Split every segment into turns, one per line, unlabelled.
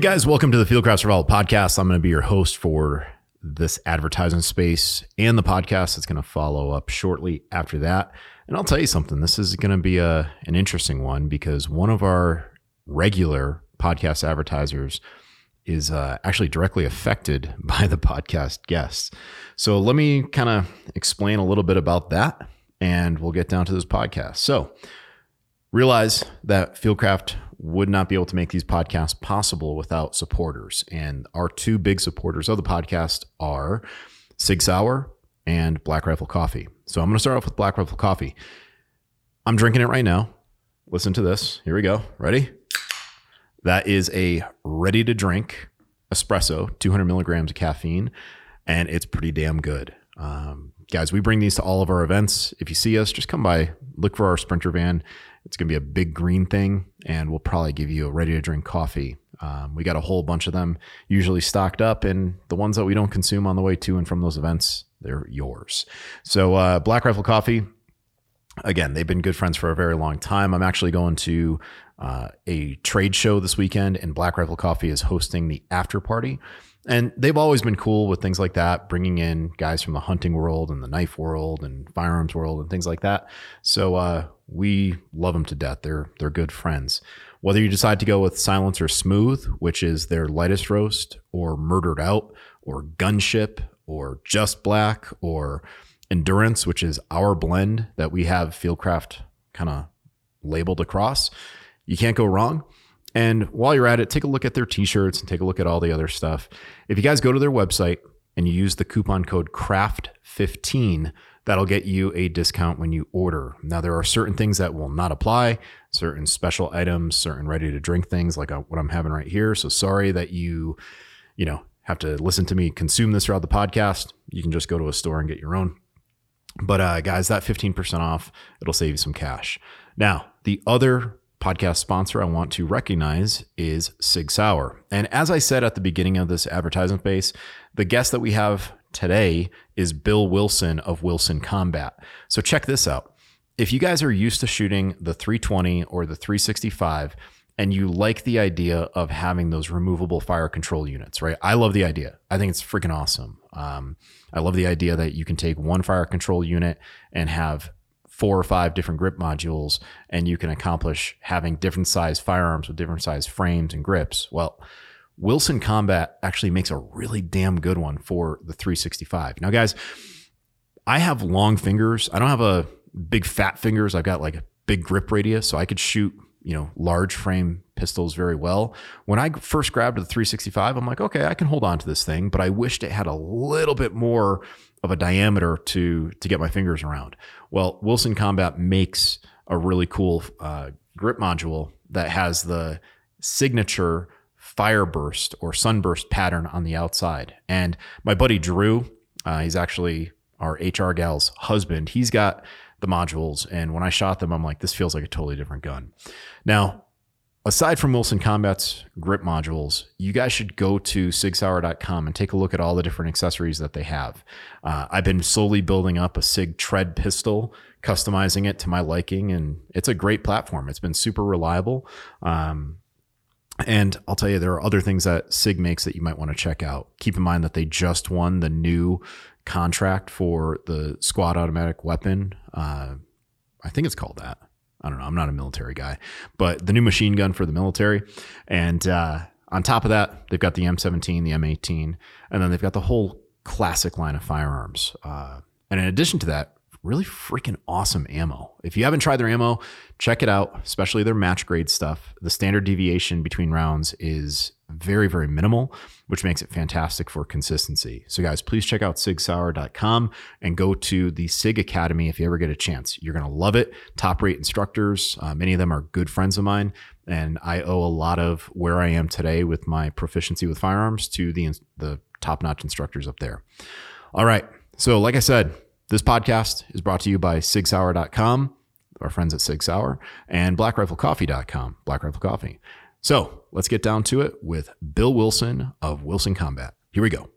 Hey guys, welcome to the Fieldcraft Survival Podcast. I'm going to be your host for this advertising space and the podcast that's going to follow up shortly after that. And I'll tell you something, this is going to be a an interesting one because one of our regular podcast advertisers is uh, actually directly affected by the podcast guests. So let me kind of explain a little bit about that and we'll get down to this podcast. So realize that Fieldcraft would not be able to make these podcasts possible without supporters. And our two big supporters of the podcast are Sig Sauer and Black Rifle Coffee. So I'm going to start off with Black Rifle Coffee. I'm drinking it right now. Listen to this. Here we go. Ready? That is a ready to drink espresso, 200 milligrams of caffeine, and it's pretty damn good. Um, guys, we bring these to all of our events. If you see us, just come by, look for our Sprinter van. It's going to be a big green thing, and we'll probably give you a ready to drink coffee. Um, we got a whole bunch of them usually stocked up, and the ones that we don't consume on the way to and from those events, they're yours. So, uh, Black Rifle Coffee, again, they've been good friends for a very long time. I'm actually going to uh, a trade show this weekend, and Black Rifle Coffee is hosting the after party. And they've always been cool with things like that, bringing in guys from the hunting world and the knife world and firearms world and things like that. So uh, we love them to death. They're they're good friends. Whether you decide to go with Silencer Smooth, which is their lightest roast, or Murdered Out, or Gunship, or Just Black, or Endurance, which is our blend that we have Fieldcraft kind of labeled across, you can't go wrong. And while you're at it, take a look at their t-shirts and take a look at all the other stuff. If you guys go to their website and you use the coupon code CRAFT15, that'll get you a discount when you order. Now there are certain things that will not apply, certain special items, certain ready to drink things like uh, what I'm having right here. So sorry that you, you know, have to listen to me consume this throughout the podcast. You can just go to a store and get your own. But uh, guys, that 15% off, it'll save you some cash. Now, the other podcast sponsor I want to recognize is Sig Sauer. And as I said at the beginning of this advertisement base, the guest that we have today is Bill Wilson of Wilson Combat. So check this out. If you guys are used to shooting the 320 or the 365 and you like the idea of having those removable fire control units, right? I love the idea. I think it's freaking awesome. Um, I love the idea that you can take one fire control unit and have four or five different grip modules and you can accomplish having different size firearms with different size frames and grips. Well, Wilson Combat actually makes a really damn good one for the 365. Now, guys, I have long fingers. I don't have a big fat fingers. I've got like a big grip radius, so I could shoot, you know, large frame pistols very well. When I first grabbed the 365, I'm like, okay, I can hold on to this thing, but I wished it had a little bit more of a diameter to to get my fingers around. Well, Wilson Combat makes a really cool uh, grip module that has the signature fire burst or sunburst pattern on the outside. And my buddy Drew, uh, he's actually our HR gal's husband. He's got the modules, and when I shot them, I'm like, this feels like a totally different gun. Now, aside from Wilson Combat's grip modules, you guys should go to sigsauer.com and take a look at all the different accessories that they have. Uh, I've been slowly building up a Sig Tread pistol, customizing it to my liking, and it's a great platform. It's been super reliable. Um, and I'll tell you, there are other things that SIG makes that you might want to check out. Keep in mind that they just won the new contract for the squad automatic weapon. Uh, I think it's called that. I don't know. I'm not a military guy, but the new machine gun for the military. And uh, on top of that, they've got the M17, the M18, and then they've got the whole classic line of firearms. Uh, and in addition to that, really freaking awesome ammo. If you haven't tried their ammo, check it out, especially their match grade stuff. The standard deviation between rounds is very, very minimal, which makes it fantastic for consistency. So, guys, please check out sigsauer.com and go to the SIG Academy if you ever get a chance. You're going to love it. Top rate instructors, uh, many of them are good friends of mine. And I owe a lot of where I am today with my proficiency with firearms to the, the top notch instructors up there. All right. So, like I said, this podcast is brought to you by sigsauer.com, our friends at Sig Sauer, and blackriflecoffee.com, Black Rifle Coffee. So let's get down to it with Bill Wilson of Wilson Combat. Here we go.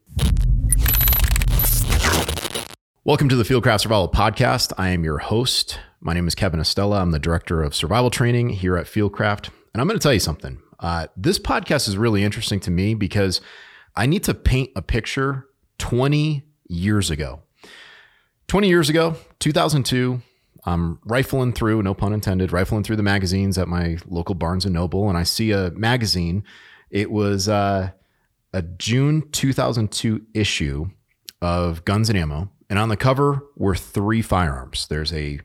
Welcome to the Fieldcraft Survival Podcast. I am your host. My name is Kevin Estela. I'm the Director of Survival Training here at Fieldcraft. And I'm going to tell you something. Uh, this podcast is really interesting to me because I need to paint a picture 20 years ago. 20 years ago, 2002, I'm rifling through, no pun intended, rifling through the magazines at my local Barnes and Noble, and I see a magazine. It was uh, a June 2002 issue of Guns and Ammo, and on the cover were three firearms. There's a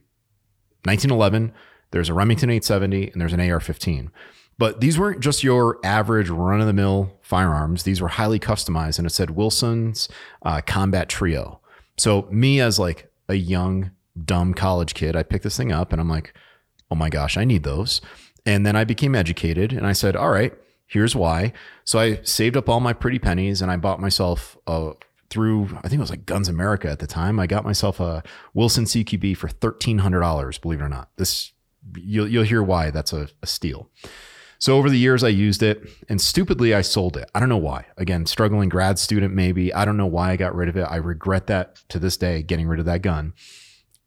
1911, there's a Remington 870, and there's an AR-15. But these weren't just your average run of the mill firearms. These were highly customized, and it said Wilson's uh, Combat Trio. So me as like a young dumb college kid, I picked this thing up, and I'm like, oh my gosh, I need those. And then I became educated, and I said, all right, here's why. So I saved up all my pretty pennies, and I bought myself a through I think it was like Guns America at the time. I got myself a Wilson CQB for thirteen hundred dollars. Believe it or not, this you'll you'll hear why that's a, a steal. So over the years, I used it and stupidly I sold it. I don't know why. Again, struggling grad student, maybe. I don't know why I got rid of it. I regret that to this day, getting rid of that gun.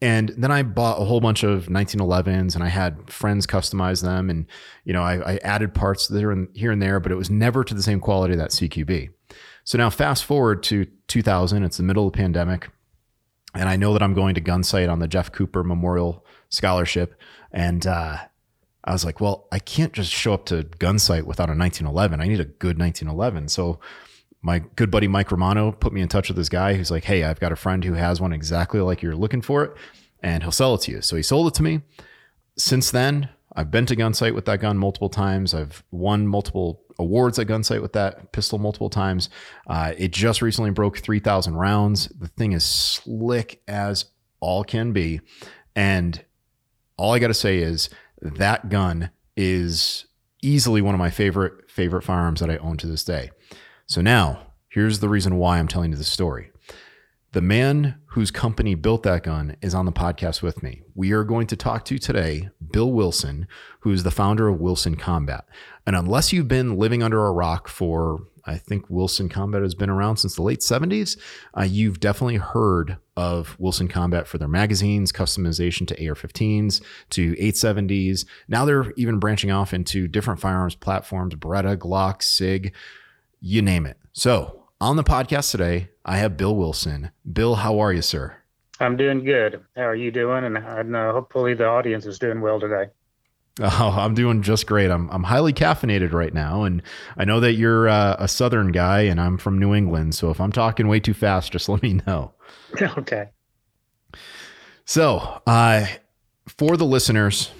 And then I bought a whole bunch of 1911s and I had friends customize them. And, you know, I, I added parts there and here and there, but it was never to the same quality that CQB. So now fast forward to 2000, it's the middle of the pandemic. And I know that I'm going to Gunsight on the Jeff Cooper Memorial Scholarship. And, uh, I was like, well, I can't just show up to Gunsight without a 1911. I need a good 1911. So my good buddy Mike Romano put me in touch with this guy who's like, hey, I've got a friend who has one exactly like you're looking for it, and he'll sell it to you. So he sold it to me. Since then, I've been to Gunsight with that gun multiple times. I've won multiple awards at Gunsight with that pistol multiple times. Uh, it just recently broke 3,000 rounds. The thing is slick as all can be. And all I got to say is that gun is easily one of my favorite favorite firearms that I own to this day. So now, here's the reason why I'm telling you this story. The man whose company built that gun is on the podcast with me. We are going to talk to today Bill Wilson, who's the founder of Wilson Combat. And unless you've been living under a rock for I think Wilson Combat has been around since the late 70s. Uh, you've definitely heard of Wilson Combat for their magazines, customization to AR 15s, to 870s. Now they're even branching off into different firearms platforms Beretta, Glock, SIG, you name it. So on the podcast today, I have Bill Wilson. Bill, how are you, sir?
I'm doing good. How are you doing? And, and uh, hopefully the audience is doing well today.
Oh, I'm doing just great. I'm I'm highly caffeinated right now, and I know that you're uh, a Southern guy, and I'm from New England. So if I'm talking way too fast, just let me know.
okay.
So, uh, for the listeners,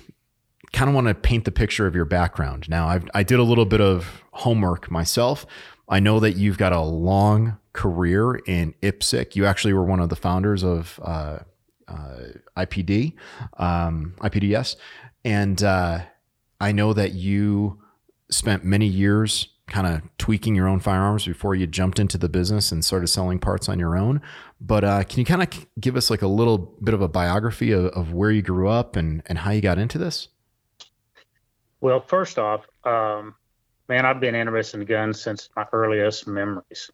kind of want to paint the picture of your background. Now, I've, I did a little bit of homework myself. I know that you've got a long career in IPSC. You actually were one of the founders of uh, uh, IPD, um, IPDS. And uh, I know that you spent many years kind of tweaking your own firearms before you jumped into the business and started selling parts on your own. But uh, can you kind of give us like a little bit of a biography of, of, where you grew up and, and how you got into this?
Well, first off, um, man, I've been interested in guns since my earliest memories.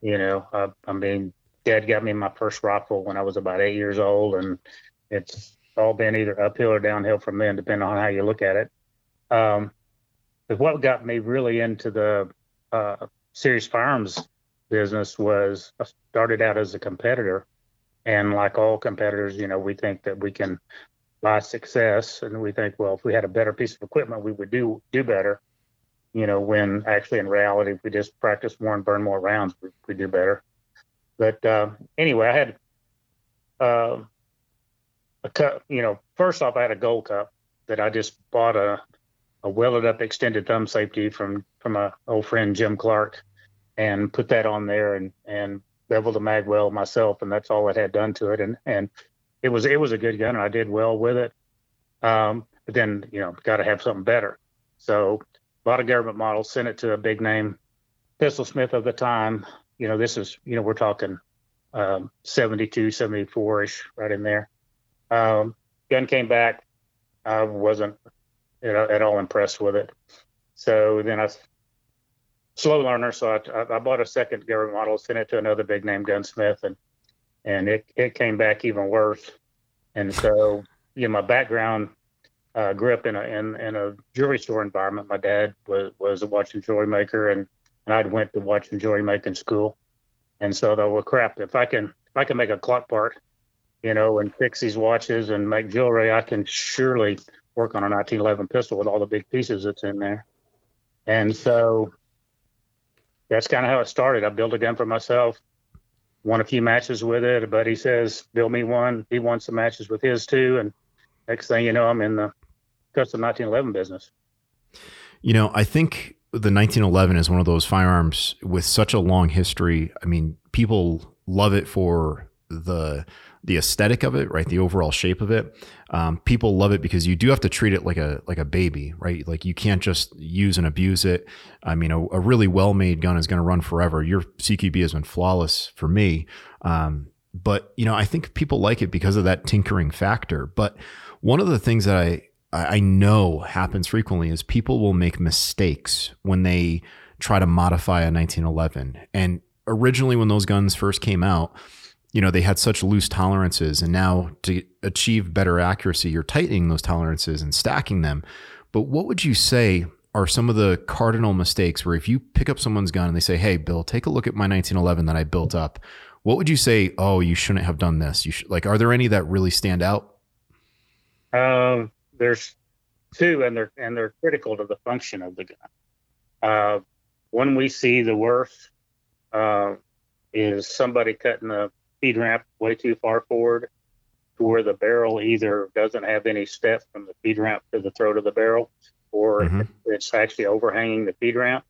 You know, uh, I mean, dad got me my first rifle when I was about eight years old, and it's all been either uphill or downhill from then, depending on how you look at it. Um, but what got me really into the uh, serious firearms business was I started out as a competitor, and like all competitors, you know, we think that we can buy success, and we think, well, if we had a better piece of equipment, we would do do better. You know, when actually in reality, if we just practice more and burn more rounds, we, we do better. But uh, anyway, I had uh, a cup. You know, first off, I had a gold cup that I just bought a a welded up extended thumb safety from from a old friend Jim Clark, and put that on there and and beveled the mag well myself, and that's all it had done to it. And and it was it was a good gun, and I did well with it. Um, but then you know, got to have something better. So bought a government model, sent it to a big name pistol smith of the time. You know, this is you know we're talking um, 72, 74 ish, right in there. Um, gun came back. I wasn't you know, at all impressed with it. So then I slow learner. So I, I bought a second government model, sent it to another big name gunsmith, and and it it came back even worse. And so you know, my background uh, grew up in a in, in a jewelry store environment. My dad was was a watch and jewelry maker, and and I'd went to watch and jewelry making school. And so though, well, crap, if I can if I can make a clock part, you know, and fix these watches and make jewelry, I can surely work on a 1911 pistol with all the big pieces that's in there. And so that's kind of how it started. I built a gun for myself, won a few matches with it. A buddy says, build me one. He won some matches with his too. And next thing you know, I'm in the custom 1911 business.
You know, I think the 1911 is one of those firearms with such a long history. I mean, people love it for the the aesthetic of it, right? The overall shape of it. Um, people love it because you do have to treat it like a like a baby, right? Like you can't just use and abuse it. I mean, a, a really well made gun is going to run forever. Your CQB has been flawless for me, um, but you know, I think people like it because of that tinkering factor. But one of the things that I I know happens frequently is people will make mistakes when they try to modify a 1911. And originally, when those guns first came out, you know, they had such loose tolerances. And now to achieve better accuracy, you're tightening those tolerances and stacking them. But what would you say are some of the cardinal mistakes where if you pick up someone's gun and they say, Hey, Bill, take a look at my 1911 that I built up. What would you say? Oh, you shouldn't have done this. You should like, are there any that really stand out?
Um, there's two, and they're and they're critical to the function of the gun. Uh, one we see the worst uh, is somebody cutting the feed ramp way too far forward to where the barrel either doesn't have any step from the feed ramp to the throat of the barrel, or mm-hmm. it's actually overhanging the feed ramp.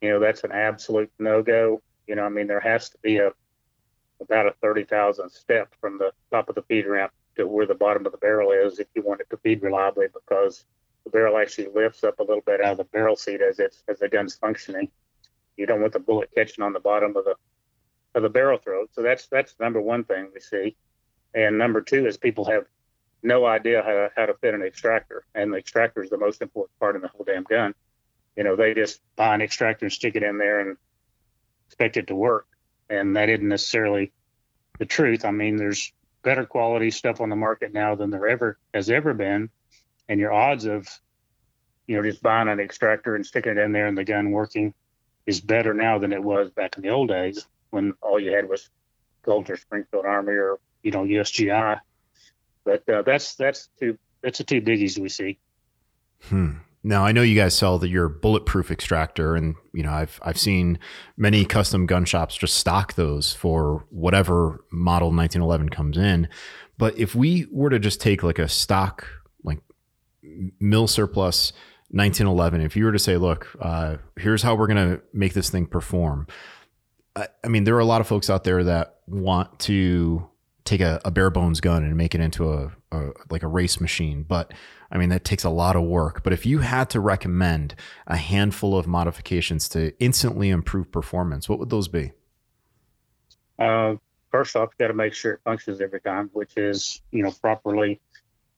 You know, that's an absolute no go. You know, I mean, there has to be a about a 30,000 step from the top of the feed ramp to where the bottom of the barrel is if you want it to feed reliably because the barrel actually lifts up a little bit out of the barrel seat as it's as the gun's functioning. You don't want the bullet catching on the bottom of the of the barrel throat. So that's that's number one thing we see. And number two is people have no idea how to, how to fit an extractor, and the extractor is the most important part in the whole damn gun. You know, they just buy an extractor and stick it in there and expect it to work, and that isn't necessarily the truth. I mean, there's better quality stuff on the market now than there ever has ever been, and your odds of you know just buying an extractor and sticking it in there and the gun working is better now than it was back in the old days when all you had was Colt or Springfield Army or you know USGI. But uh, that's that's two that's the two biggies we see.
Hmm. Now I know you guys sell the, your bulletproof extractor, and you know I've I've seen many custom gun shops just stock those for whatever model 1911 comes in. But if we were to just take like a stock like mill surplus 1911, if you were to say, look, uh, here's how we're going to make this thing perform. I, I, mean, there are a lot of folks out there that want to take a, a bare bones gun and make it into a, a like a race machine, but I mean, that takes a lot of work. But if you had to recommend a handful of modifications to instantly improve performance, what would those be?
Uh, first off, you got to make sure it functions every time, which is, you know, properly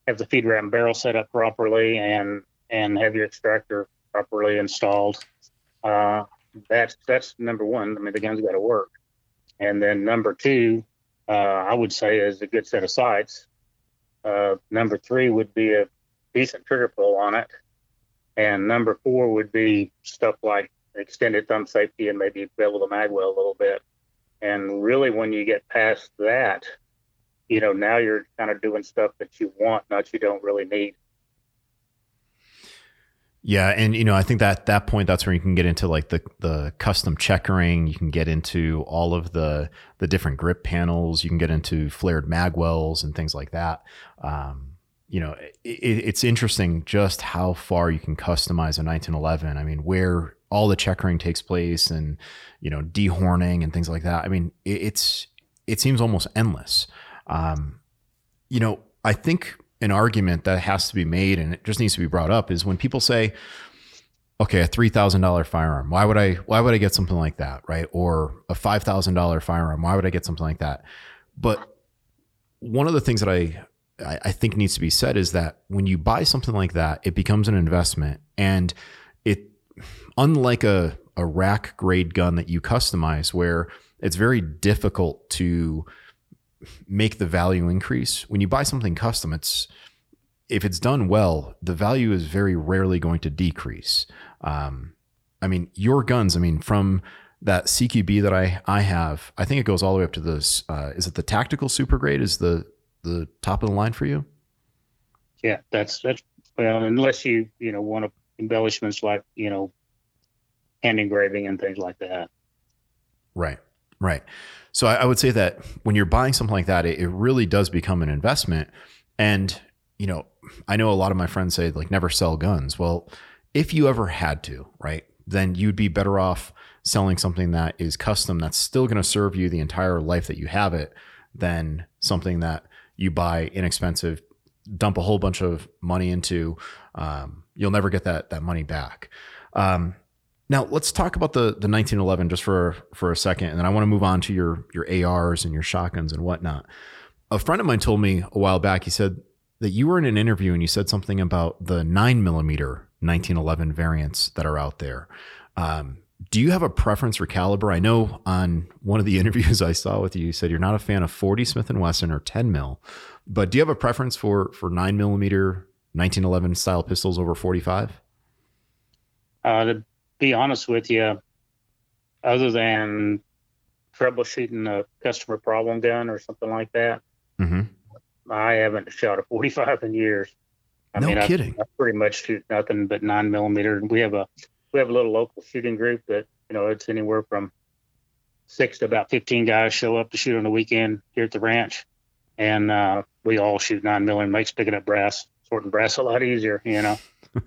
have the feed ramp barrel set up properly and, and have your extractor properly installed. Uh, that's, that's number one. I mean, the gun's got to work. And then number two, uh, I would say is a good set of sights. Uh, number three would be a decent trigger pull on it. And number four would be stuff like extended thumb safety and maybe bevel the magwell a little bit. And really, when you get past that, you know, now you're kind of doing stuff that you want, not you don't really need.
Yeah, and you know, I think that that point that's where you can get into like the the custom checkering. You can get into all of the the different grip panels. You can get into flared magwells and things like that. Um, you know, it, it's interesting just how far you can customize a 1911. I mean, where all the checkering takes place and, you know, dehorning and things like that. I mean, it, it's, it seems almost endless. Um, you know, I think an argument that has to be made and it just needs to be brought up is when people say, okay, a three thousand dollar firearm. Why would I? Why would I get something like that, right? Or a five thousand dollar firearm. Why would I get something like that? But one of the things that I I, I think needs to be said is that when you buy something like that, it becomes an investment, and it unlike a a rack grade gun that you customize, where it's very difficult to make the value increase. When you buy something custom, it's if it's done well, the value is very rarely going to decrease. Um, I mean, your guns. I mean, from that CQB that I I have, I think it goes all the way up to this. Uh, is it the tactical super grade? Is the the top of the line for you?
Yeah, that's that's well, unless you you know want embellishments like you know hand engraving and things like that.
Right, right. So I, I would say that when you're buying something like that, it, it really does become an investment. And you know, I know a lot of my friends say like never sell guns. Well, if you ever had to, right, then you'd be better off selling something that is custom that's still going to serve you the entire life that you have it than something that you buy inexpensive dump a whole bunch of money into um, you'll never get that that money back um, now let's talk about the the 1911 just for for a second and then i want to move on to your your ars and your shotguns and whatnot a friend of mine told me a while back he said that you were in an interview and you said something about the 9 millimeter 1911 variants that are out there um, do you have a preference for caliber? I know on one of the interviews I saw with you, you said you're not a fan of 40 Smith and Wesson or 10 mil, but do you have a preference for for nine millimeter 1911 style pistols over 45?
Uh, be honest with you, other than troubleshooting a customer problem gun or something like that, mm-hmm. I haven't shot a 45 in years. I
no mean, kidding.
I, I pretty much shoot nothing but nine millimeter. We have a we have a little local shooting group that you know it's anywhere from six to about 15 guys show up to shoot on the weekend here at the ranch and uh, we all shoot nine millimeter makes picking up brass sorting brass a lot easier you know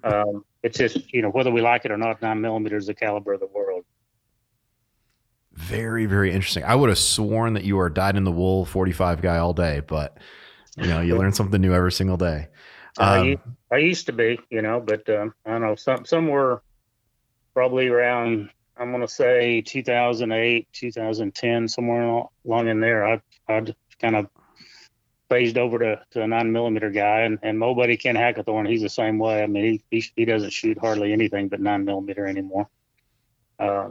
um, it's just you know whether we like it or not nine millimeters the caliber of the world.
Very very interesting. I would have sworn that you were dyed in the wool 45 guy all day but you know you learn something new every single day.
Um, I, I used to be you know but um, i don't know some some were probably around I'm going to say 2008, 2010, somewhere along in there. I I kind of phased over to, to a nine millimeter guy, and and Mo Buddy Ken Hackathorn, he's the same way. I mean, he, he he doesn't shoot hardly anything but nine millimeter anymore. Uh,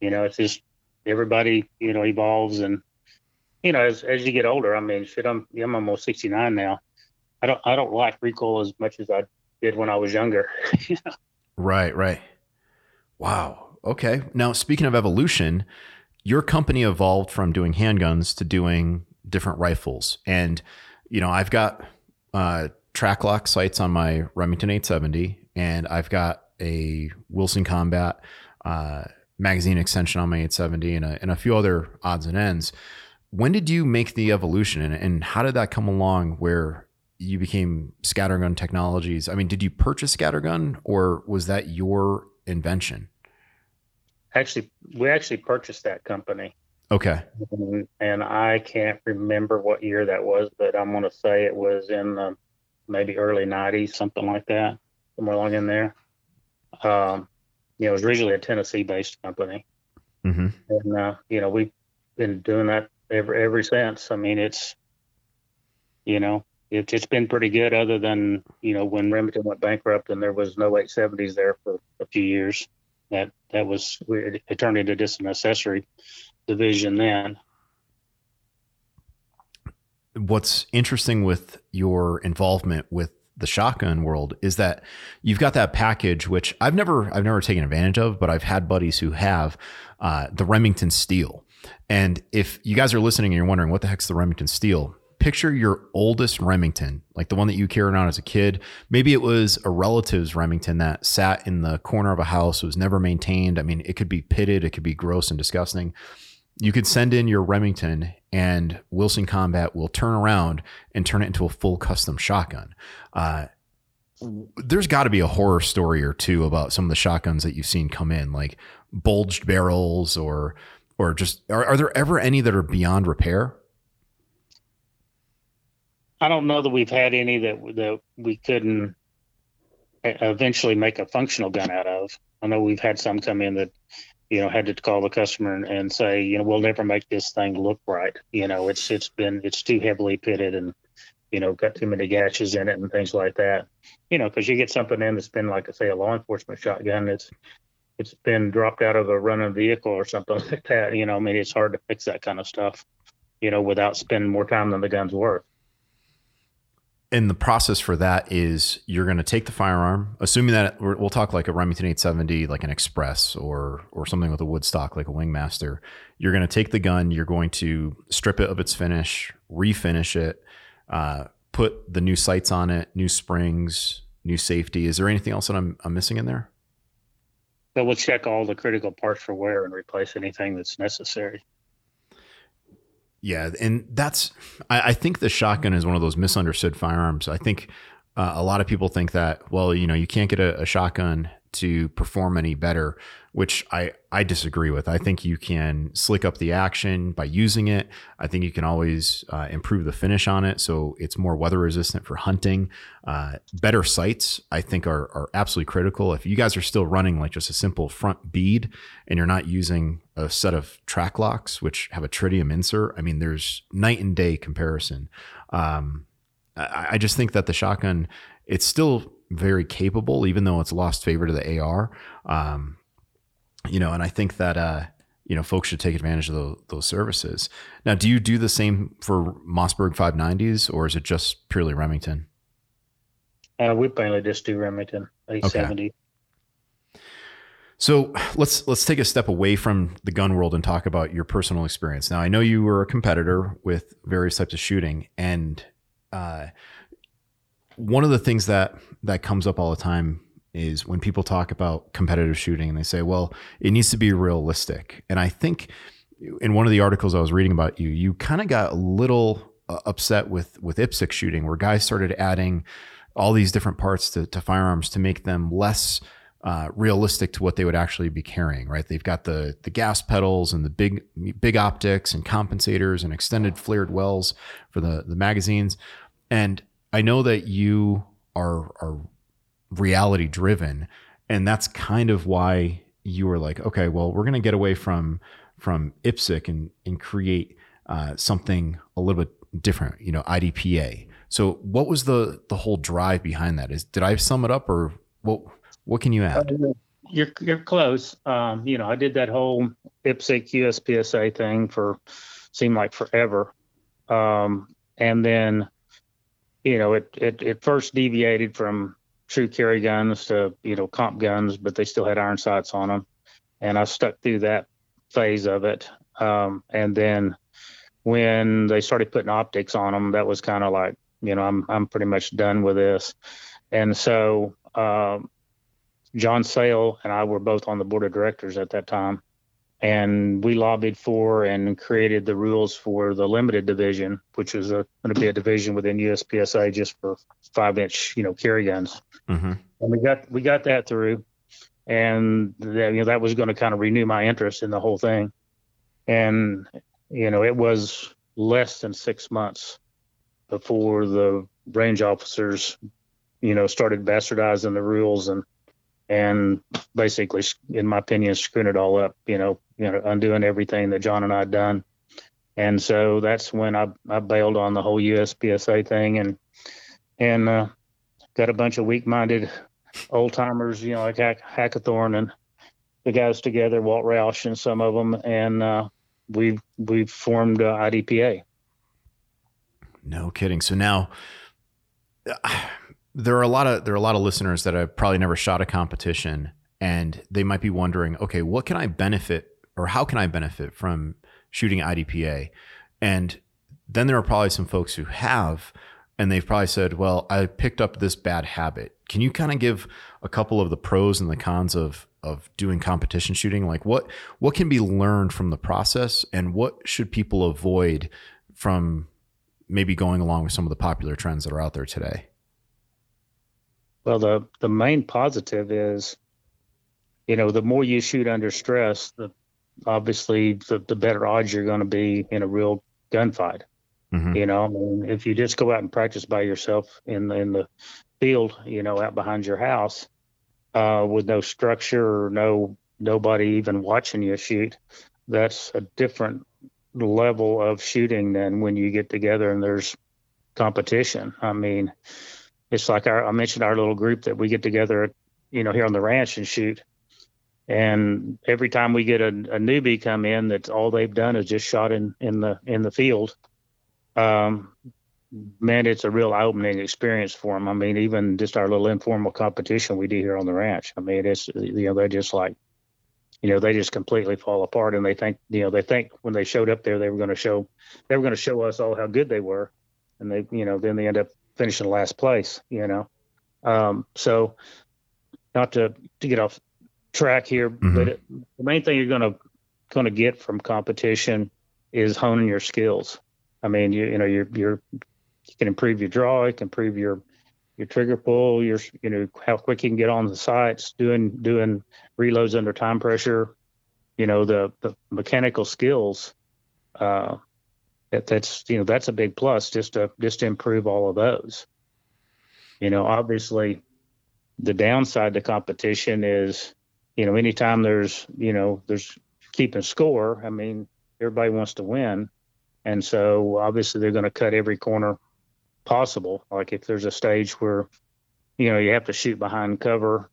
you know, it's just everybody you know evolves, and you know as as you get older. I mean, shit, I'm I'm almost 69 now. I don't I don't like recoil as much as I did when I was younger.
Right, right. Wow. Okay. Now, speaking of evolution, your company evolved from doing handguns to doing different rifles. And, you know, I've got uh, Trak-Lock sights on my Remington 870, and I've got a Wilson Combat uh, magazine extension on my 870 and a, and a few other odds and ends. When did you make the evolution and, and how did that come along where you became Scattergun Technologies? I mean, did you purchase Scattergun or was that your invention?
actually we actually purchased that company.
Okay.
And, and I can't remember what year that was, but I'm going to say it was in the maybe early 90s, something like that, somewhere along in there. Um, you know, it was originally a Tennessee-based company, mm-hmm. and uh, you know we've been doing that ever ever since. I mean, it's you know it, it's been pretty good, other than you know when Remington went bankrupt and there was no 870s there for a few years that that was weird. It turned into just an accessory division then.
What's interesting with your involvement with the shotgun world is that you've got that package, which I've never I've never taken advantage of, but I've had buddies who have uh, the Remington Steel. And if you guys are listening and you're wondering what the heck's the Remington Steel, picture your oldest Remington, like the one that you carried on as a kid. Maybe it was a relative's Remington that sat in the corner of a house, was never maintained. I mean, it could be pitted, it could be gross and disgusting. You could send in your Remington, and Wilson Combat will turn around and turn it into a full custom shotgun. Uh, there's got to be a horror story or two about some of the shotguns that you've seen come in, like bulged barrels or or just are, are there ever any that are beyond repair?
I don't know that we've had any that that we couldn't eventually make a functional gun out of. I know we've had some come in that you know had to call the customer and, and say you know we'll never make this thing look right. You know it's it's been it's too heavily pitted and you know got too many gashes in it and things like that. You know because you get something in that's been like I say a law enforcement shotgun it's it's been dropped out of a running vehicle or something like that. You know I mean it's hard to fix that kind of stuff. You know without spending more time than the gun's worth.
And the process for that is you're going to take the firearm, assuming that we'll talk like a Remington 870, like an Express or or something with a wood stock like a Wingmaster. You're going to take the gun, you're going to strip it of its finish, refinish it, uh, put the new sights on it, new springs, new safety. Is there anything else that I'm, I'm missing in there?
So we'll check all the critical parts for wear and replace anything that's necessary.
Yeah, and that's I, I, think the shotgun is one of those misunderstood firearms. I think uh, a lot of people think that well, you know, you can't get a, a shotgun to perform any better, which I, I disagree with. I think you can slick up the action by using it. I think you can always uh, improve the finish on it so it's more weather resistant for hunting. Uh, better sights, I think, are, are absolutely critical. If you guys are still running like just a simple front bead and you're not using a set of Trak-Locks, which have a tritium insert, I mean, there's night and day comparison. Um, I, I just think that the shotgun, it's still very capable, even though it's lost favor to the AR. Um, you know, and I think that uh, you know folks should take advantage of those, those services. Now, do you do the same for Mossberg 590s, or is it just purely Remington?
Uh, we mainly just do Remington 870. Okay.
So let's let's take a step away from the gun world and talk about your personal experience. Now, I know you were a competitor with various types of shooting, and uh, one of the things that that comes up all the time is when people talk about competitive shooting and they say, well, it needs to be realistic. And I think in one of the articles I was reading about you, you kind of got a little uh, upset with with IPSC shooting, where guys started adding all these different parts to, to firearms to make them less uh, realistic to what they would actually be carrying. Right? They've got the the gas pedals and the big big optics and compensators and extended flared wells for the the magazines. And I know that you are are reality driven, and that's kind of why you were like, okay, well, we're going to get away from from IPSC and and create uh, something a little bit different, you know, IDPA. So, what was the the whole drive behind that? Is did I sum it up, or what? What can you add?
You're you're close. Um, you know, I did that whole IPSC USPSA thing for seemed like forever, um, and then you know, it, it, it first deviated from true carry guns to, you know, comp guns, but they still had iron sights on them. And I stuck through that phase of it. Um, and then when they started putting optics on them, that was kind of like, you know, I'm, I'm pretty much done with this. And so, um, John Sayle and I were both on the board of directors at that time and we lobbied for and created the rules for the limited division, which was going to be a division within USPSA just for five inch, you know, carry guns. Mm-hmm. And we got we got that through, and that, you know that was going to kind of renew my interest in the whole thing. And you know, it was less than six months before the range officers, you know, started bastardizing the rules and and basically, in my opinion, screwing it all up. You know, you know, undoing everything that John and I had done. And so that's when I, I bailed on the whole USPSA thing and and uh, got a bunch of weak-minded old timers, you know, like Hack- Hackathorn and the guys together, Walt Rauch and some of them, and uh, we we formed uh, IDPA.
No kidding. So now. There are a lot of there are a lot of listeners that have probably never shot a competition and they might be wondering okay what can i benefit or how can i benefit from shooting idpa and then there are probably some folks who have and they've probably said well i picked up this bad habit. Can you kind of give a couple of the pros and the cons of of doing competition shooting? Like what what can be learned from the process and what should people avoid from maybe going along with some of the popular trends that are out there today
well, the the main positive is, you know, the more you shoot under stress, the obviously the, the better odds you're going to be in a real gunfight. Mm-hmm. You know, I mean, if you just go out and practice by yourself in the, in the field, you know, out behind your house, uh, with no structure or no nobody even watching you shoot, that's a different level of shooting than when you get together and there's competition. I mean, it's like our, I mentioned our little group that we get together, you know, here on the ranch and shoot. And every time we get a, a newbie come in, that's all they've done is just shot in, in the in the field. Um, man, it's a real eye-opening experience for them. I mean, even just our little informal competition we do here on the ranch. I mean, it's you know they're just like, you know, they just completely fall apart, and they think you know they think when they showed up there they were going to show they were going to show us all how good they were, and they you know then they end up finishing last place. You know, um, so not to to get off track here, mm-hmm. but it, the main thing you're going to going to get from competition is honing your skills. I mean, you you know you're you're you can improve your draw, you can improve your your trigger pull, your you know how quick you can get on the sights, doing doing reloads under time pressure, you know the the mechanical skills. Uh, that, that's you know that's a big plus just to just to improve all of those. You know, obviously, the downside to competition is, you know, anytime there's you know there's keeping score. I mean, everybody wants to win, and so obviously they're going to cut every corner possible. Like if there's a stage where, you know, you have to shoot behind cover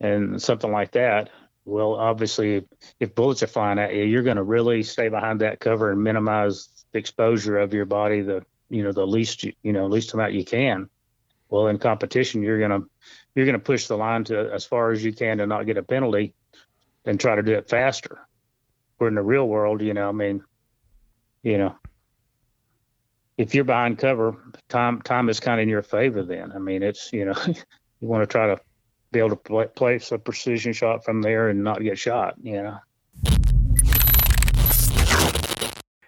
and something like that. Well, obviously, if bullets are flying at you, you're going to really stay behind that cover and minimize exposure of your body the you know the least you know least amount you can. Well, in competition, you're gonna you're gonna push the line to as far as you can to not get a penalty, and try to do it faster. Where in the real world, you know, I mean, you know, if you're behind cover, time time is kind of in your favor. Then I mean, it's you know, you want to try to be able to place a precision shot from there and not get shot. You know.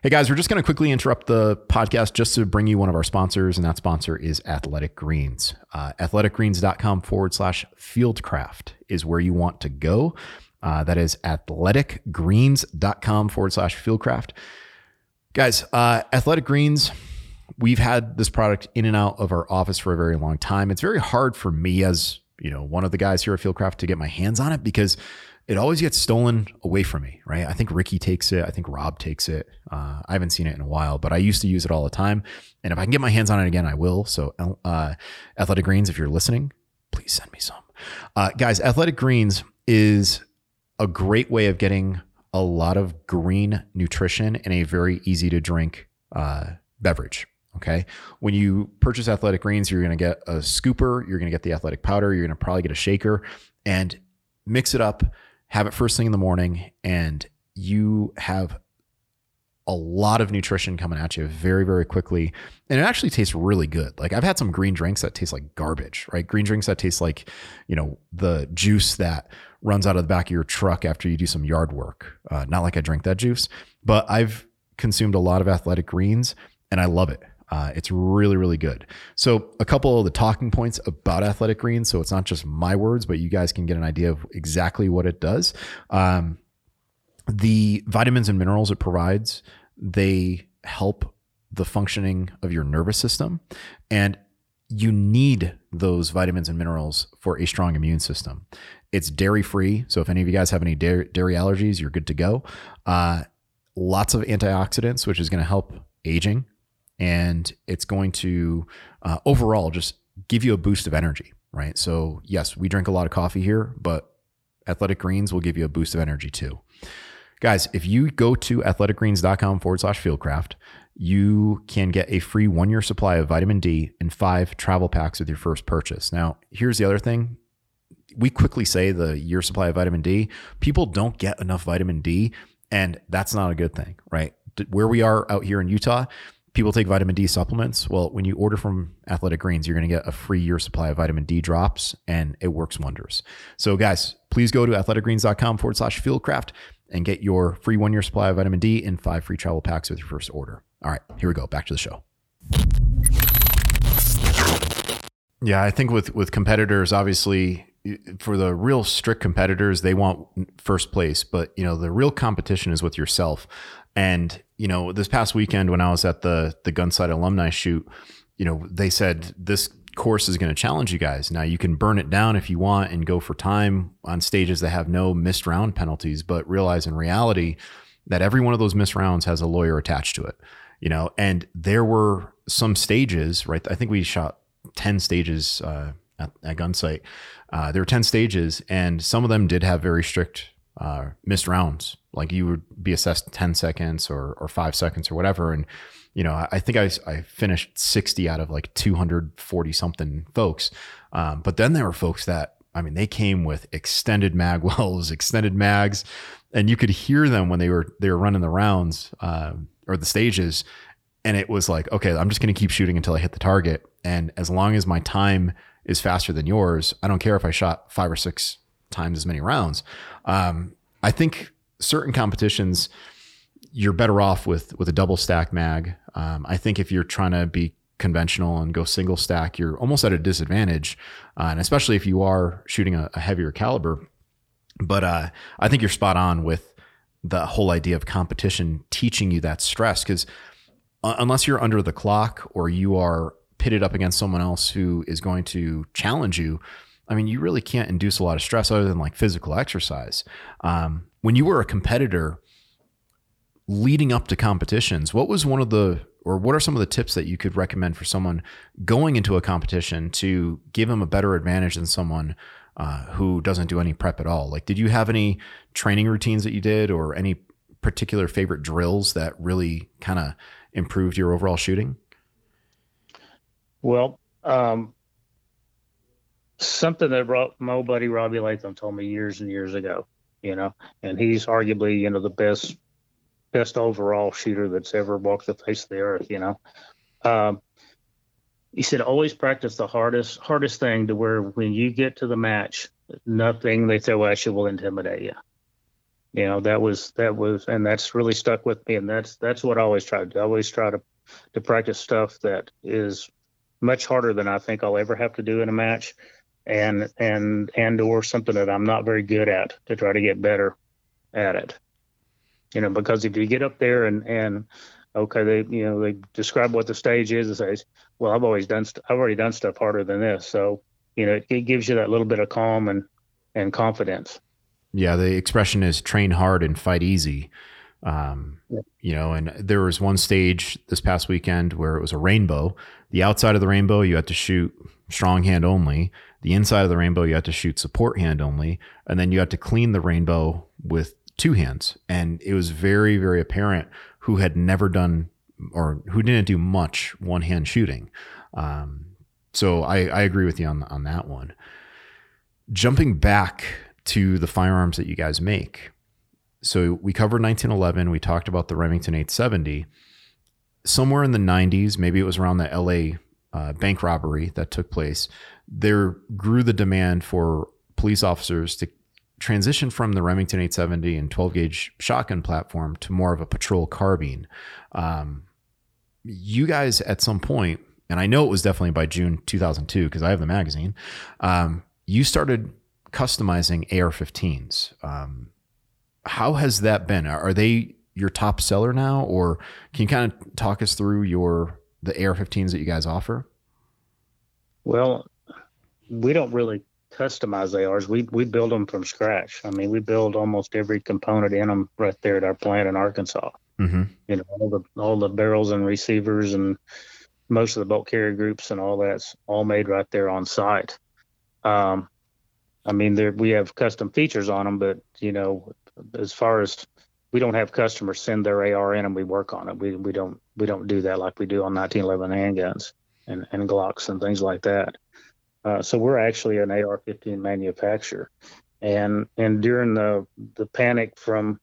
Hey guys, we're just going to quickly interrupt the podcast just to bring you one of our sponsors, and that sponsor is Athletic Greens. Uh, athleticgreens.com forward slash fieldcraft is where you want to go. Uh, that is athleticgreens.com forward slash fieldcraft. Guys, uh, Athletic Greens we've had this product in and out of our office for a very long time. It's very hard for me as, you know, one of the guys here at Fieldcraft to get my hands on it because it always gets stolen away from me, right? I think Ricky takes it. I think Rob takes it. Uh, I haven't seen it in a while, but I used to use it all the time. And if I can get my hands on it again, I will. So, uh, Athletic Greens, if you're listening, please send me some. Uh, guys, Athletic Greens is a great way of getting a lot of green nutrition in a very easy to drink uh, beverage. Okay. When you purchase athletic greens, you're going to get a scooper, you're going to get the athletic powder, you're going to probably get a shaker and mix it up, have it first thing in the morning, and you have a lot of nutrition coming at you very, very quickly. And it actually tastes really good. Like I've had some green drinks that taste like garbage, right? Green drinks that taste like, you know, the juice that runs out of the back of your truck after you do some yard work. Uh, not like I drink that juice, but I've consumed a lot of athletic greens and I love it. Uh, it's really, really good. So, a couple of the talking points about Athletic Greens. So, it's not just my words, but you guys can get an idea of exactly what it does. Um, the vitamins and minerals it provides, they help the functioning of your nervous system. And you need those vitamins and minerals for a strong immune system. It's dairy free. So, if any of you guys have any dairy, dairy allergies, you're good to go. Uh, lots of antioxidants, which is going to help aging and it's going to uh, overall just give you a boost of energy, right? So, yes, we drink a lot of coffee here, but Athletic Greens will give you a boost of energy too. Guys, if you go to athleticgreens.com forward slash fieldcraft, you can get a free one year supply of vitamin D and five travel packs with your first purchase. Now, here's the other thing. We quickly say the year supply of vitamin D. People don't get enough vitamin D, and that's not a good thing, right? Where we are out here in Utah, people take vitamin D supplements. Well, when you order from Athletic Greens, you're going to get a free year supply of vitamin D drops, and it works wonders. So, guys, please go to athleticgreens.com forward slash fieldcraft and get your free one year supply of vitamin D and five free travel packs with your first order. All right, here we go. Back to the show. Yeah, I think with with competitors, obviously, for the real strict competitors, they want first place, but you know the real competition is with yourself. And you know, this past weekend when I was at the the Gunsight alumni shoot, you know, they said this course is going to challenge you guys. Now you can burn it down if you want and go for time on stages that have no missed round penalties, but realize in reality that every one of those missed rounds has a lawyer attached to it. You know, and there were some stages, right? I think we shot 10 stages uh, at, at Gunsight. Uh, there were 10 stages, and some of them did have very strict uh, missed rounds. Like you would be assessed 10 seconds or, or five seconds or whatever. And you know, I, I think I, I finished 60 out of like 240 something folks. Um, but then there were folks that, I mean, they came with extended mag wells, extended mags, and you could hear them when they were, they were running the rounds, uh, or the stages. And it was like, okay, I'm just going to keep shooting until I hit the target. And as long as my time is faster than yours, I don't care if I shot five or six times as many rounds. Um, I think certain competitions, you're better off with with a double stack mag. Um, I think if you're trying to be conventional and go single stack, you're almost at a disadvantage, uh, and especially if you are shooting a, a heavier caliber. But uh, I think you're spot on with the whole idea of competition teaching you that stress because unless you're under the clock or you are pitted up against someone else who is going to challenge you, I mean, you really can't induce a lot of stress other than like physical exercise. Um, when you were a competitor leading up to competitions, what was one of the or what are some of the tips that you could recommend for someone going into a competition to give them a better advantage than someone uh, who doesn't do any prep at all? Like, did you have any training routines that you did, or any particular favorite drills that really kind of improved your overall shooting?
Well, um, something that my buddy Robbie Leatham told me years and years ago, you know, and he's arguably, you know, the best best overall shooter that's ever walked the face of the earth, you know. Um, he said always practice the hardest hardest thing to where when you get to the match, nothing they throw at you will intimidate you. You know, that was that was and that's really stuck with me and that's that's what I always try to do. I always try to to practice stuff that is much harder than I think I'll ever have to do in a match and and and or something that I'm not very good at to try to get better at it. You know, because if you get up there and and okay, they you know they describe what the stage is and says, well, I've always done st- I've already done stuff harder than this, so you know it, it gives you that little bit of calm and and confidence.
Yeah, the expression is train hard and fight easy. Um, yeah. You know, and there was one stage this past weekend where it was a rainbow. The outside of the rainbow, you had to shoot strong hand only. The inside of the rainbow, you had to shoot support hand only. And then you had to clean the rainbow with two hands. And it was very, very apparent who had never done or who didn't do much one hand shooting. Um, so I, I agree with you on, on that one. Jumping back to the firearms that you guys make. So we covered 1911. We talked about the Remington 870. Somewhere in the 90s, maybe it was around the LA uh, bank robbery that took place, there grew the demand for police officers to transition from the Remington 870 and 12 gauge shotgun platform to more of a patrol carbine. Um, you guys, at some point, and I know it was definitely by June 2002 because I have the magazine, um, you started customizing AR 15s. Um, how has that been? Are they your top seller now, or can you kind of talk us through your the AR-15s that you guys offer?
Well, we don't really customize ARs. We we build them from scratch. I mean, we build almost every component in them right there at our plant in Arkansas. Mm-hmm. You know, all the all the barrels and receivers and most of the bolt carrier groups and all that's all made right there on site. Um, I mean, there we have custom features on them, but you know, as far as we don't have customers send their AR in and we work on it. We we don't we don't do that like we do on 1911 handguns and, and Glocks and things like that. Uh, so we're actually an AR-15 manufacturer, and and during the the panic from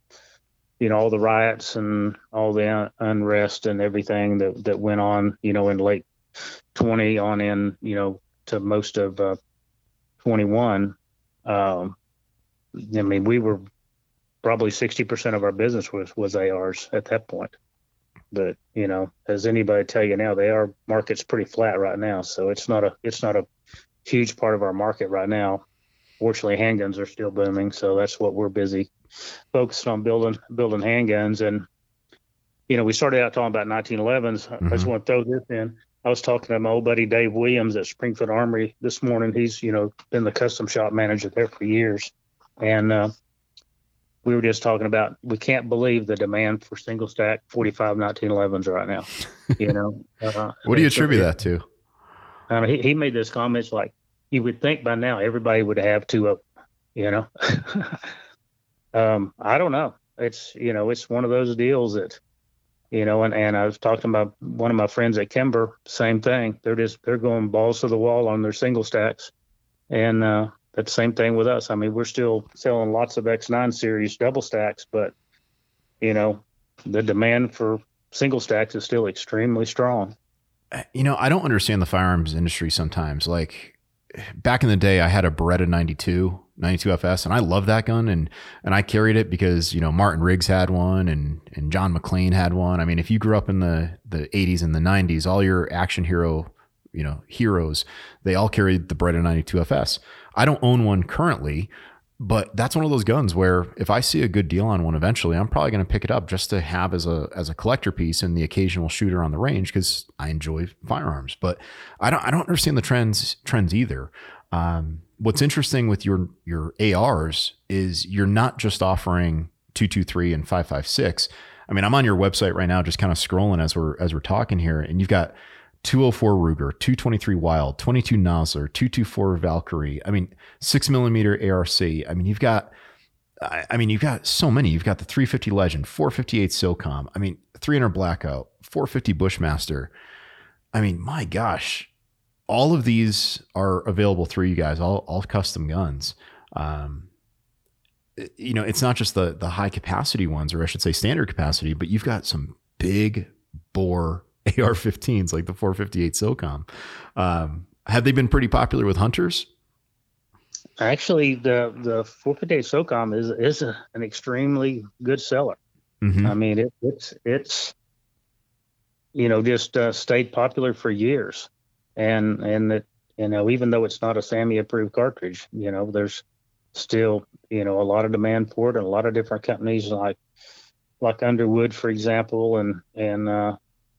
you know all the riots and all the un- unrest and everything that that went on, you know, in late 20 on in, you know, to most of uh, 21. Um, I mean, we were probably 60% of our business was, was ARs at that point. But, you know, as anybody tell you now, the AR market's pretty flat right now. So it's not a, it's not a huge part of our market right now. Fortunately, handguns are still booming. So that's what we're busy focused on building, building handguns. And, you know, we started out talking about 1911s. Mm-hmm. I just want to throw this in. I was talking to my old buddy Dave Williams at Springfield Armory this morning. He's, you know, been the custom shop manager there for years. And uh, we were just talking about we can't believe the demand for single stack 45 1911s right now you know?
Uh, what do you attribute that to?
Uh, he, he made this comments like you would think by now everybody would have two of them, you know? Um, i don't know. It's you know it's one of those deals that you know, and, and I was talking about one of my friends at Kimber, same thing. They're just they're going balls to the wall on their single stacks, and uh, that's the same thing with us. I mean, we're still selling lots of X9 series double stacks, but you know, the demand for single stacks is still extremely strong.
Uh, you know, I don't understand the firearms industry sometimes. Like back in the day, I had a Beretta 92 92FS, and I love that gun, and and I carried it because you know Martin Riggs had one, and and John McClane had one. I mean, if you grew up in the the 80s and the 90s, all your action hero, you know, heroes, they all carried the Beretta 92FS. I don't own one currently, but that's one of those guns where if I see a good deal on one eventually, I'm probably going to pick it up just to have as a as a collector piece and the occasional shooter on the range because I enjoy firearms. But I don't I don't understand the trends trends either. Um, what's interesting with your your ARs is you're not just offering 223 and 556. I mean, I'm on your website right now just kind of scrolling as we're as we're talking here and you've got 204 Ruger, 223 Wylde, 22 Nosler, 224 Valkyrie. I mean, 6 millimeter ARC. I mean, you've got I mean, you've got so many. You've got the 350 Legend, 458 SOCOM. I mean, 300 Blackout, 450 Bushmaster. I mean, my gosh, all of these are available through you guys, all, all custom guns. Um, you know, it's not just the the high capacity ones, or I should say standard capacity, but you've got some big bore AR-15s like the 458 SOCOM. Um, have they been pretty popular with hunters?
Actually, the the 458 SOCOM is is a, an extremely good seller. Mm-hmm. I mean, it, it's it's you know just uh, stayed popular for years and and that you know even though it's not a SAAMI approved cartridge, you know there's still you know a lot of demand for it, and a lot of different companies like like Underwood, for example, and and uh,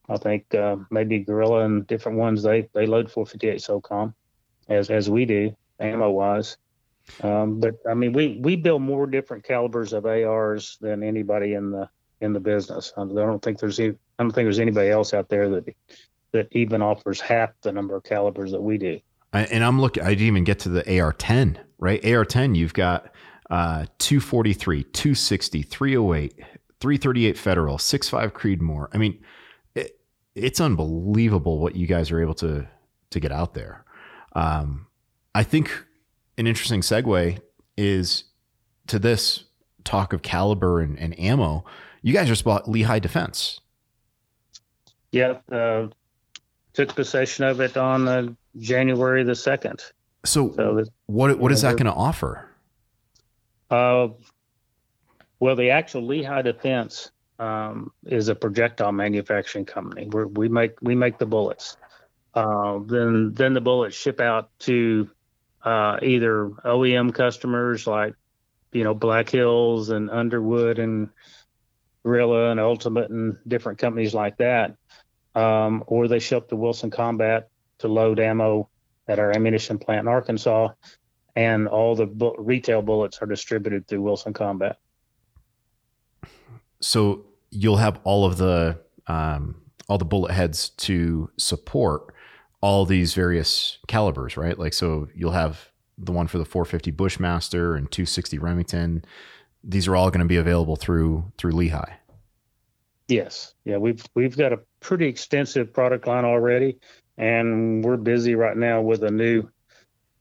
I think uh, maybe Gorilla and different ones they they load 458 SOCOM as as we do ammo wise. Um, but I mean, we we build more different calibers of ARs than anybody in the in the business. I don't think there's I don't think there's anybody else out there that that even offers half the number of calibers that we do.
And I'm looking, I didn't even get to the AR10, right? AR10, you've got uh, 243, 260, 308, 338 Federal, 6.5 Creedmoor. I mean, it's unbelievable what you guys are able to to get out there. Um, I think an interesting segue is to this talk of caliber and, and ammo. You guys just bought Lehigh Defense.
Yeah, uh, took possession of it on uh, January the second.
So, so what what is that going to offer?
Uh, well, the actual Lehigh Defense um, is a projectile manufacturing company where we make we make the bullets. Uh, then then the bullets ship out to uh, either OEM customers like you know Black Hills and Underwood and Gorilla and Ultimate and different companies like that, um, or they ship to Wilson Combat to load ammo at our ammunition plant in Arkansas, and all the bu- retail bullets are distributed through Wilson Combat.
So you'll have all of the um, all the bullet heads to support all these various calibers, right? Like so, you'll have the one for the 450 Bushmaster and 260 Remington. These are all going to be available through through Lehigh.
Yes, yeah, we've we've got a pretty extensive product line already, and we're busy right now with a new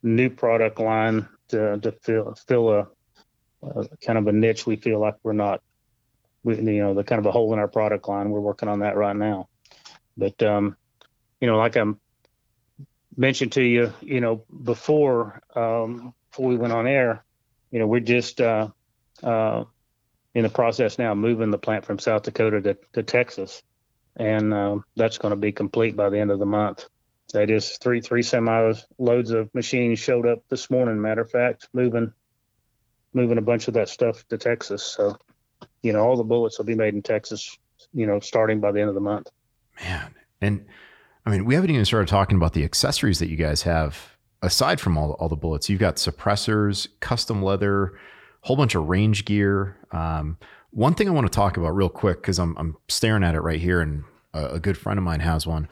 new product line to to fill fill a, a kind of a niche we feel like we're not, we, you know, the kind of a hole in our product line. We're working on that right now, but um, you know, like I mentioned to you, you know, before um, before we went on air, you know, we're just uh, uh, in the process now moving the plant from South Dakota to, to Texas, and uh, that's going to be complete by the end of the month. That is three three semi loads of machines showed up this morning. Matter of fact, moving moving a bunch of that stuff to Texas. So, you know, all the bullets will be made in Texas. You know, starting by the end of the month.
Man, and I mean, we haven't even started talking about the accessories that you guys have aside from all all the bullets. You've got suppressors, custom leather whole bunch of range gear. Um, one thing I want to talk about real quick because I'm I'm staring at it right here, and a, a good friend of mine has one.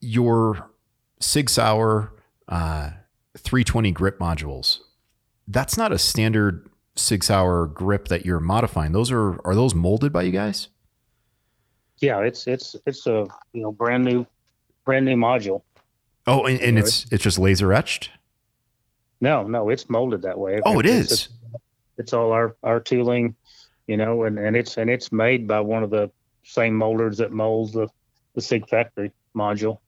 Your Sig Sauer uh, 320 grip modules. That's not a standard Sig Sauer grip that you're modifying. Those are are those molded by you guys?
Yeah, it's it's it's a you know brand new brand new module.
Oh, and, and it's it's just laser etched.
No, no, it's molded that way.
Oh, it
it's,
is.
It's all our our tooling, you know, and and it's and it's made by one of the same molders that molds the the Sig Factory module.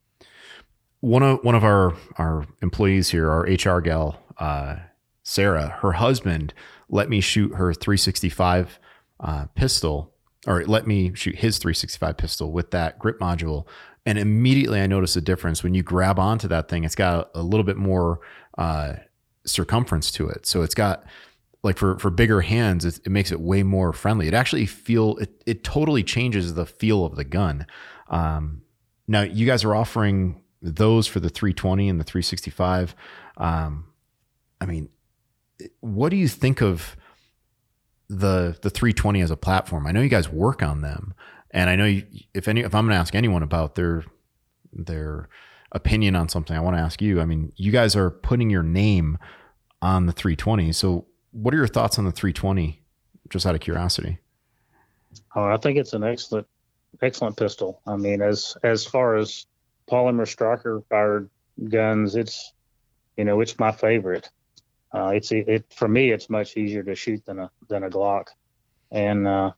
One of one of our our employees here, our HR gal, uh, Sarah, her husband let me shoot her 365 uh, pistol, or let me shoot his 365 pistol with that grip module. And immediately I notice a difference when you grab onto that thing. It's got a little bit more uh, circumference to it, so it's got like for for bigger hands, it, it, makes it way more friendly. It actually feel it it totally changes the feel of the gun. Um, now you guys are offering those for the 320 and the 365. Um, I mean, what do you think of the the 320 as a platform? I know you guys work on them, and I know you, if any if I'm going to ask anyone about their their opinion on something, I want to ask you. I mean, you guys are putting your name on the 320, so what are your thoughts on the 320? Just out of curiosity.
Oh, I think it's an excellent, excellent pistol. I mean, as as far as polymer striker fired guns, it's you know it's my favorite. Uh, it's it for me. It's much easier to shoot than a than a Glock, and uh,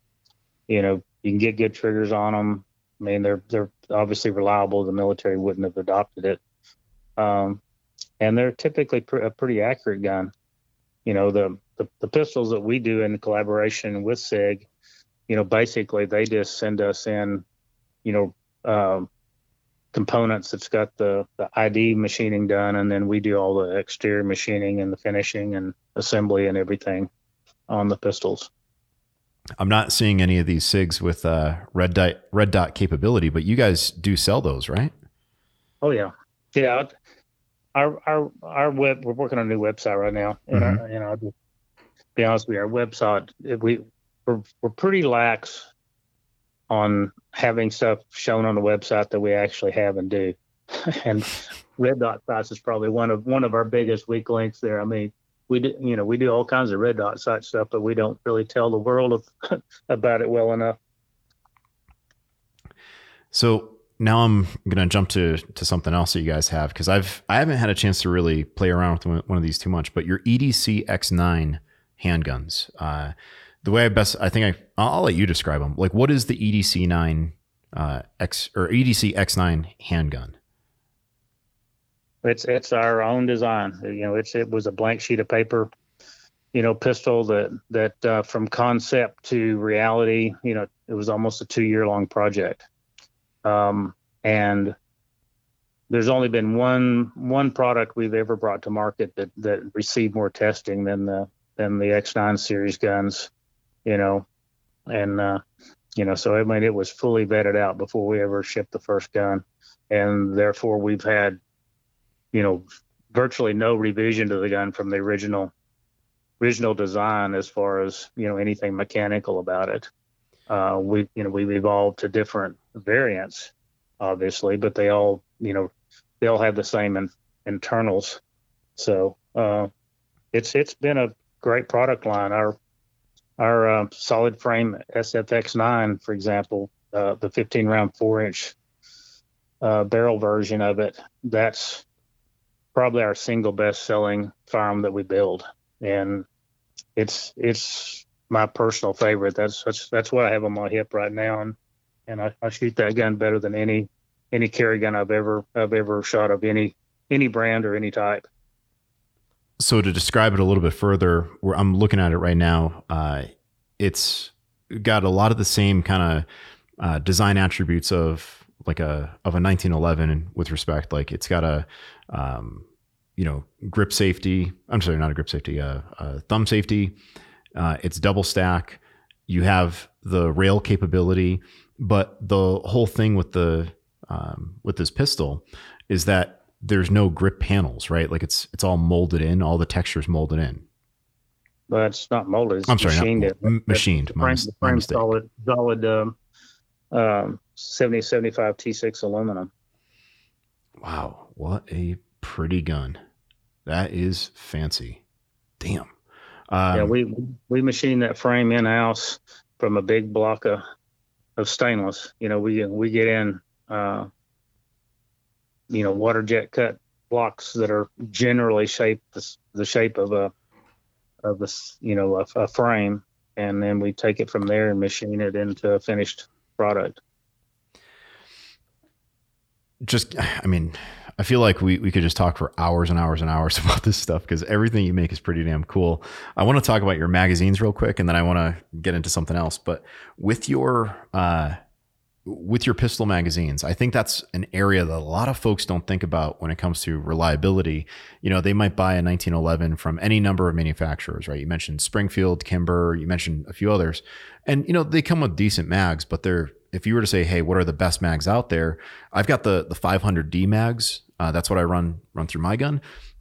you know you can get good triggers on them. I mean, they're they're obviously reliable. The military wouldn't have adopted it, um, and they're typically pr- a pretty accurate gun. You know, the the, the pistols that we do in collaboration with SIG, you know, basically they just send us in, you know, um, components that's got the, the ID machining done, and then we do all the exterior machining and the finishing and assembly and everything on the pistols.
I'm not seeing any of these SIGs with uh, red dot red dot capability, but you guys do sell those, right?
Oh yeah, yeah. Our our our web we're working on a new website right now, and mm-hmm. our, you know be honest with you, our website we we're, we're pretty lax on having stuff shown on the website that we actually have and do. and red dot sights is probably one of one of our biggest weak links there. I mean, we do you know we do all kinds of red dot sight stuff, but we don't really tell the world of, about it well enough.
So now I'm going to jump to to something else that you guys have because I've I haven't had a chance to really play around with one of these too much. But your EDC X9 handguns. Uh, the way I best, I think I, I'll let you describe them. Like, what is the EDC nine uh, X or EDC X nine handgun?
It's it's our own design. You know, it's it was a blank sheet of paper. You know, pistol that that uh, from concept to reality. You know, it was almost a two year long project. Um, and there's only been one one product we've ever brought to market that that received more testing than the than the X9 series guns, you know, and uh, you know, so I mean, it was fully vetted out before we ever shipped the first gun, and therefore we've had, you know, virtually no revision to the gun from the original original design as far as you know anything mechanical about it. Uh, we you know we've evolved to different variants, obviously, but they all you know they all have the same in, internals. So uh, it's it's been a great product line. Our our uh, solid frame SFX9, for example, uh, the 15 round four inch uh, barrel version of it, that's probably our single best selling firearm that we build, and it's it's my personal favorite. That's that's that's what I have on my hip right now, and and I, I shoot that gun better than any any carry gun I've ever I've ever shot of any any brand or any type
so to describe it a little bit further, where I'm looking at it right now, uh, it's got a lot of the same kind of uh, design attributes of like a of a 1911 with respect. Like it's got a um, you know grip safety. I'm sorry, not a grip safety, uh, a thumb safety. Uh, it's double stack. You have the rail capability, but the whole thing with the um, with this pistol is that there's no grip panels, right? Like it's it's all molded in, all the textures molded in.
But it's not molded. It's
I'm sorry, machined. Not, m- machined.
Frame, the frame solid, solid um, um, 70 75 T6 aluminum.
Wow, what a pretty gun! That is fancy. Damn.
Um, yeah, we we machined that frame in house from a big block of of stainless. You know, we we get in, uh, you know, water jet cut blocks that are generally shaped the, the shape of a of this, you know, a, a frame, and then we take it from there and machine it into a finished product.
Just, I mean, I feel like we, we could just talk for hours and hours and hours about this stuff because everything you make is pretty damn cool. I want to talk about your magazines real quick and then I want to get into something else. But with your uh, with your pistol magazines, I think that's an area that a lot of folks don't think about when it comes to reliability. You know, they might buy a 1911 from any number of manufacturers, right? You mentioned Springfield, Kimber, you mentioned a few others. And you know, they come with decent mags, but they're if you were to say, "Hey, what are the best mags out there?" I've got the the 500D mags. Uh, that's what I run run through my gun.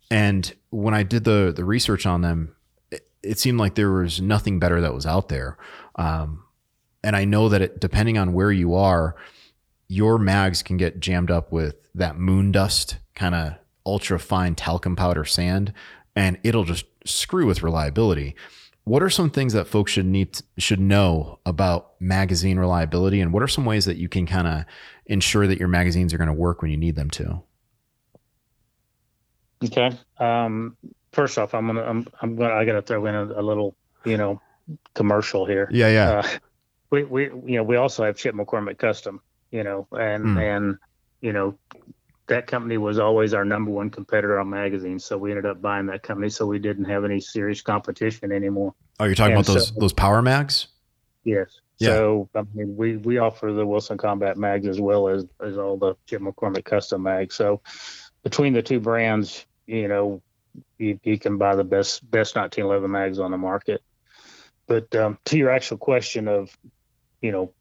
And when I did the the research on them, it, it seemed like there was nothing better that was out there. Um, and I know that it, depending on where you are, your mags can get jammed up with that moon dust kind of ultra fine talcum powder sand, and it'll just screw with reliability. What are some things that folks should need should know about magazine reliability, and what are some ways that you can kind of ensure that your magazines are going to work when you need them to?
Okay. Um, first off, I'm gonna I'm I'm gonna I gotta throw in a, a little you know commercial here.
Yeah, yeah. Uh,
we we you know we also have Chip McCormick Custom, you know, and mm. and you know that company was always our number one competitor on magazines, so we ended up buying that company, so we didn't have any serious competition anymore.
Oh, you're talking and about those so, those power mags?
Yes. Yeah. So I mean, we we offer the Wilson Combat mags as well as as all the Chip McCormick Custom mags. So between the two brands, you know, you, you can buy the best best 1911 mags on the market. But um, to your actual question of you know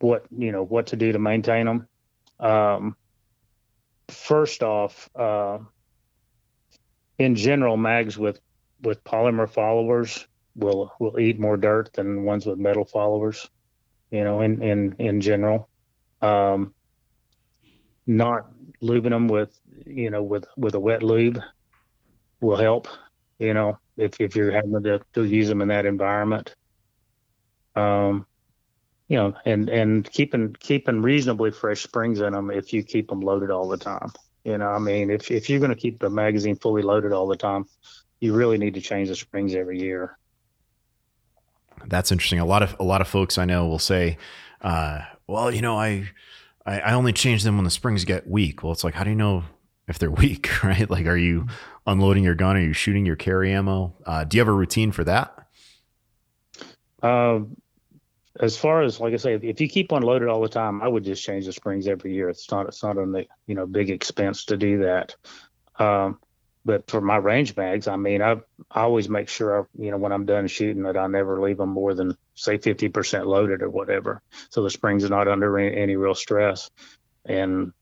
what you know what to do to maintain them. Um, first off, uh, in general, mags with with polymer followers will will eat more dirt than ones with metal followers. You know, in in in general, um, not lubing them with you know with with a wet lube will help. You know, if if you're having to, to use them in that environment. Um, you know, and and keeping keeping reasonably fresh springs in them if you keep them loaded all the time. You know, I mean, if if you're going to keep the magazine fully loaded all the time, you really need to change the springs every year.
That's interesting. A lot of a lot of folks I know will say, uh, "Well, you know, I, I I only change them when the springs get weak." Well, it's like, how do you know if they're weak, right? Like, are you unloading your gun? Are you shooting your carry ammo? Uh, do you have a routine for that?
Um, as far as like I say, if you keep one loaded all the time, I would just change the springs every year. It's not it's not a you know big expense to do that. Um, but for my range mags, I mean, I I always make sure I, you know when I'm done shooting that I never leave them more than say 50% loaded or whatever, so the springs are not under any, any real stress. And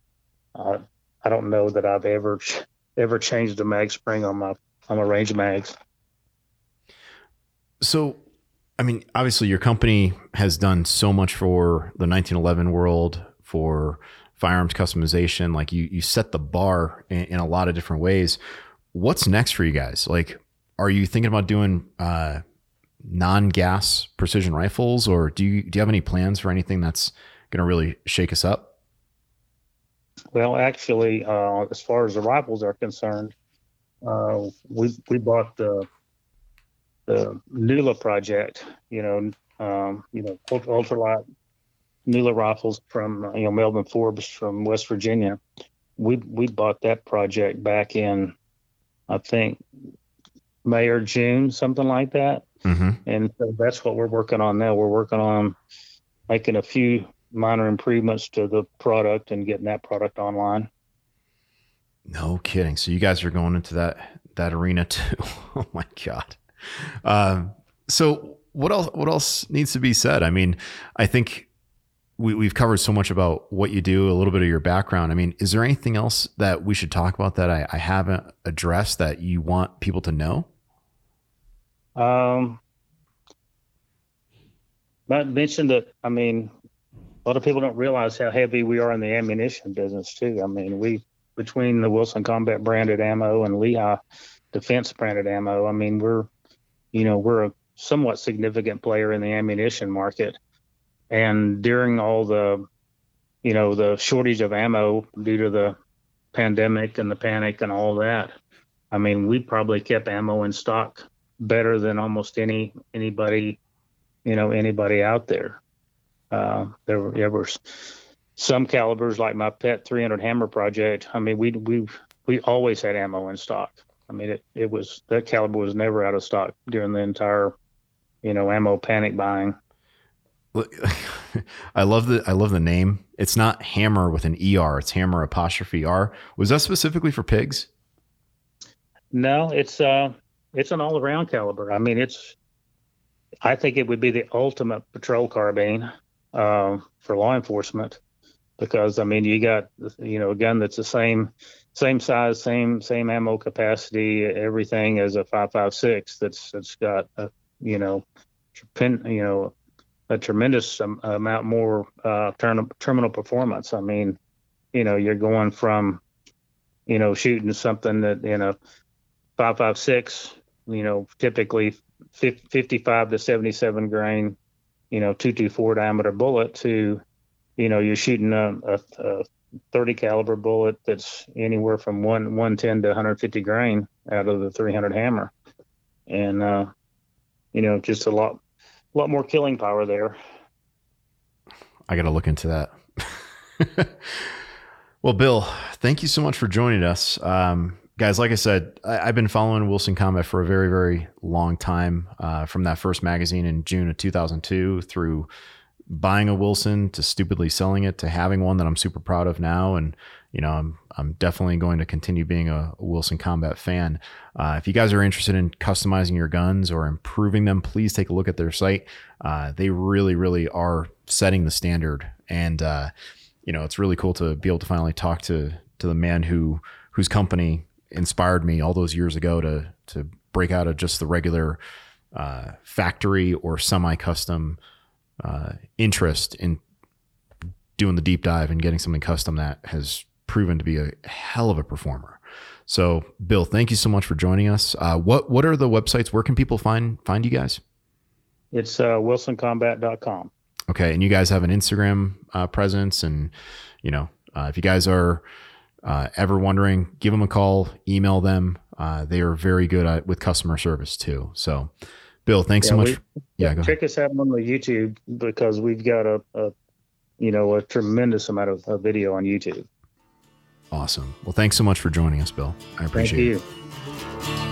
I I don't know that I've ever ever changed a mag spring on my on my range mags.
So I mean, obviously, your company has done so much for the 1911 world for firearms customization. Like you, you set the bar in, in a lot of different ways. What's next for you guys? Like, are you thinking about doing uh, non-gas precision rifles, or do you do you have any plans for anything that's going to really shake us up?
Well, actually, uh, as far as the rifles are concerned, uh, we we bought the the NULA project, you know, um, you know, ultralight NULA rifles from you know Melvin Forbes from West Virginia. We we bought that project back in, I think, May or June, something like that. Mm-hmm. And so that's what we're working on now. We're working on making a few minor improvements to the product and getting that product online.
No kidding. So you guys are going into that that arena too. oh my god. Um, so what else? What else needs to be said? I mean, I think we, we've covered so much about what you do, a little bit of your background. I mean, is there anything else that we should talk about that I, I haven't addressed that you want people to know?
Um, I mentioned that. I mean, a lot of people don't realize how heavy we are in the ammunition business too. I mean, we between the Wilson Combat branded ammo and Lehigh Defense branded ammo. I mean, we're you know, we're a somewhat significant player in the ammunition market. and during all the, you know, the shortage of ammo due to the pandemic and the panic and all that, I mean, we probably kept ammo in stock better than almost any anybody, you know, anybody out there. Uh, there, were, there were some calibers like my pet 300 HAM'R project. I mean, we we we always had ammo in stock. I mean, it, it was that caliber was never out of stock during the entire, you know, ammo panic buying.
I love the I love the name. It's not hammer with an er. It's hammer apostrophe r. Was that specifically for pigs?
No, it's uh, it's an all around caliber. I mean, it's. I think it would be the ultimate patrol carbine uh, for law enforcement because I mean, you got you know a gun that's the same same size, same same ammo capacity, everything as a five five six. That's that's got a you know, you know a tremendous amount more uh, terminal performance. I mean, you know, you're going from, you know, shooting something that in a 5.56, you know, typically 55 to 77 grain, you know, 224 diameter bullet to, you know, you're shooting a, a, a 30 caliber bullet that's anywhere from one 110 to 150 grain out of the 300 HAM'R, and uh, you know, just a lot a lot more killing power there.
I got to look into that. well, Bill, thank you so much for joining us. Um, guys, like I said, I, have been following Wilson Combat for a very, very long time uh, from that first magazine in June of 2002 through buying a Wilson to stupidly selling it to having one that I'm super proud of now. And you know, I'm I'm definitely going to continue being a, Wilson Combat fan. Uh, if you guys are interested in customizing your guns or improving them, please take a look at their site. Uh, they really, really are setting the standard, and uh, you know, it's really cool to be able to finally talk to to the man who whose company inspired me all those years ago to to break out of just the regular uh, factory or semi-custom uh, interest in doing the deep dive and getting something custom that has proven to be a hell of a performer. So, Bill, thank you so much for joining us. Uh, what what are the websites? Where can people find find you guys?
It's uh, wilsoncombat.com.
Okay, and you guys have an Instagram uh, presence, and you know, uh, if you guys are uh, ever wondering, give them a call, email them. Uh, they are very good at with customer service too. So, Bill, thanks yeah, so much.
We, yeah, check us out on the YouTube because we've got a, a you know a tremendous amount of, of video on YouTube.
Awesome. Well, thanks so much for joining us, Bill. I appreciate it.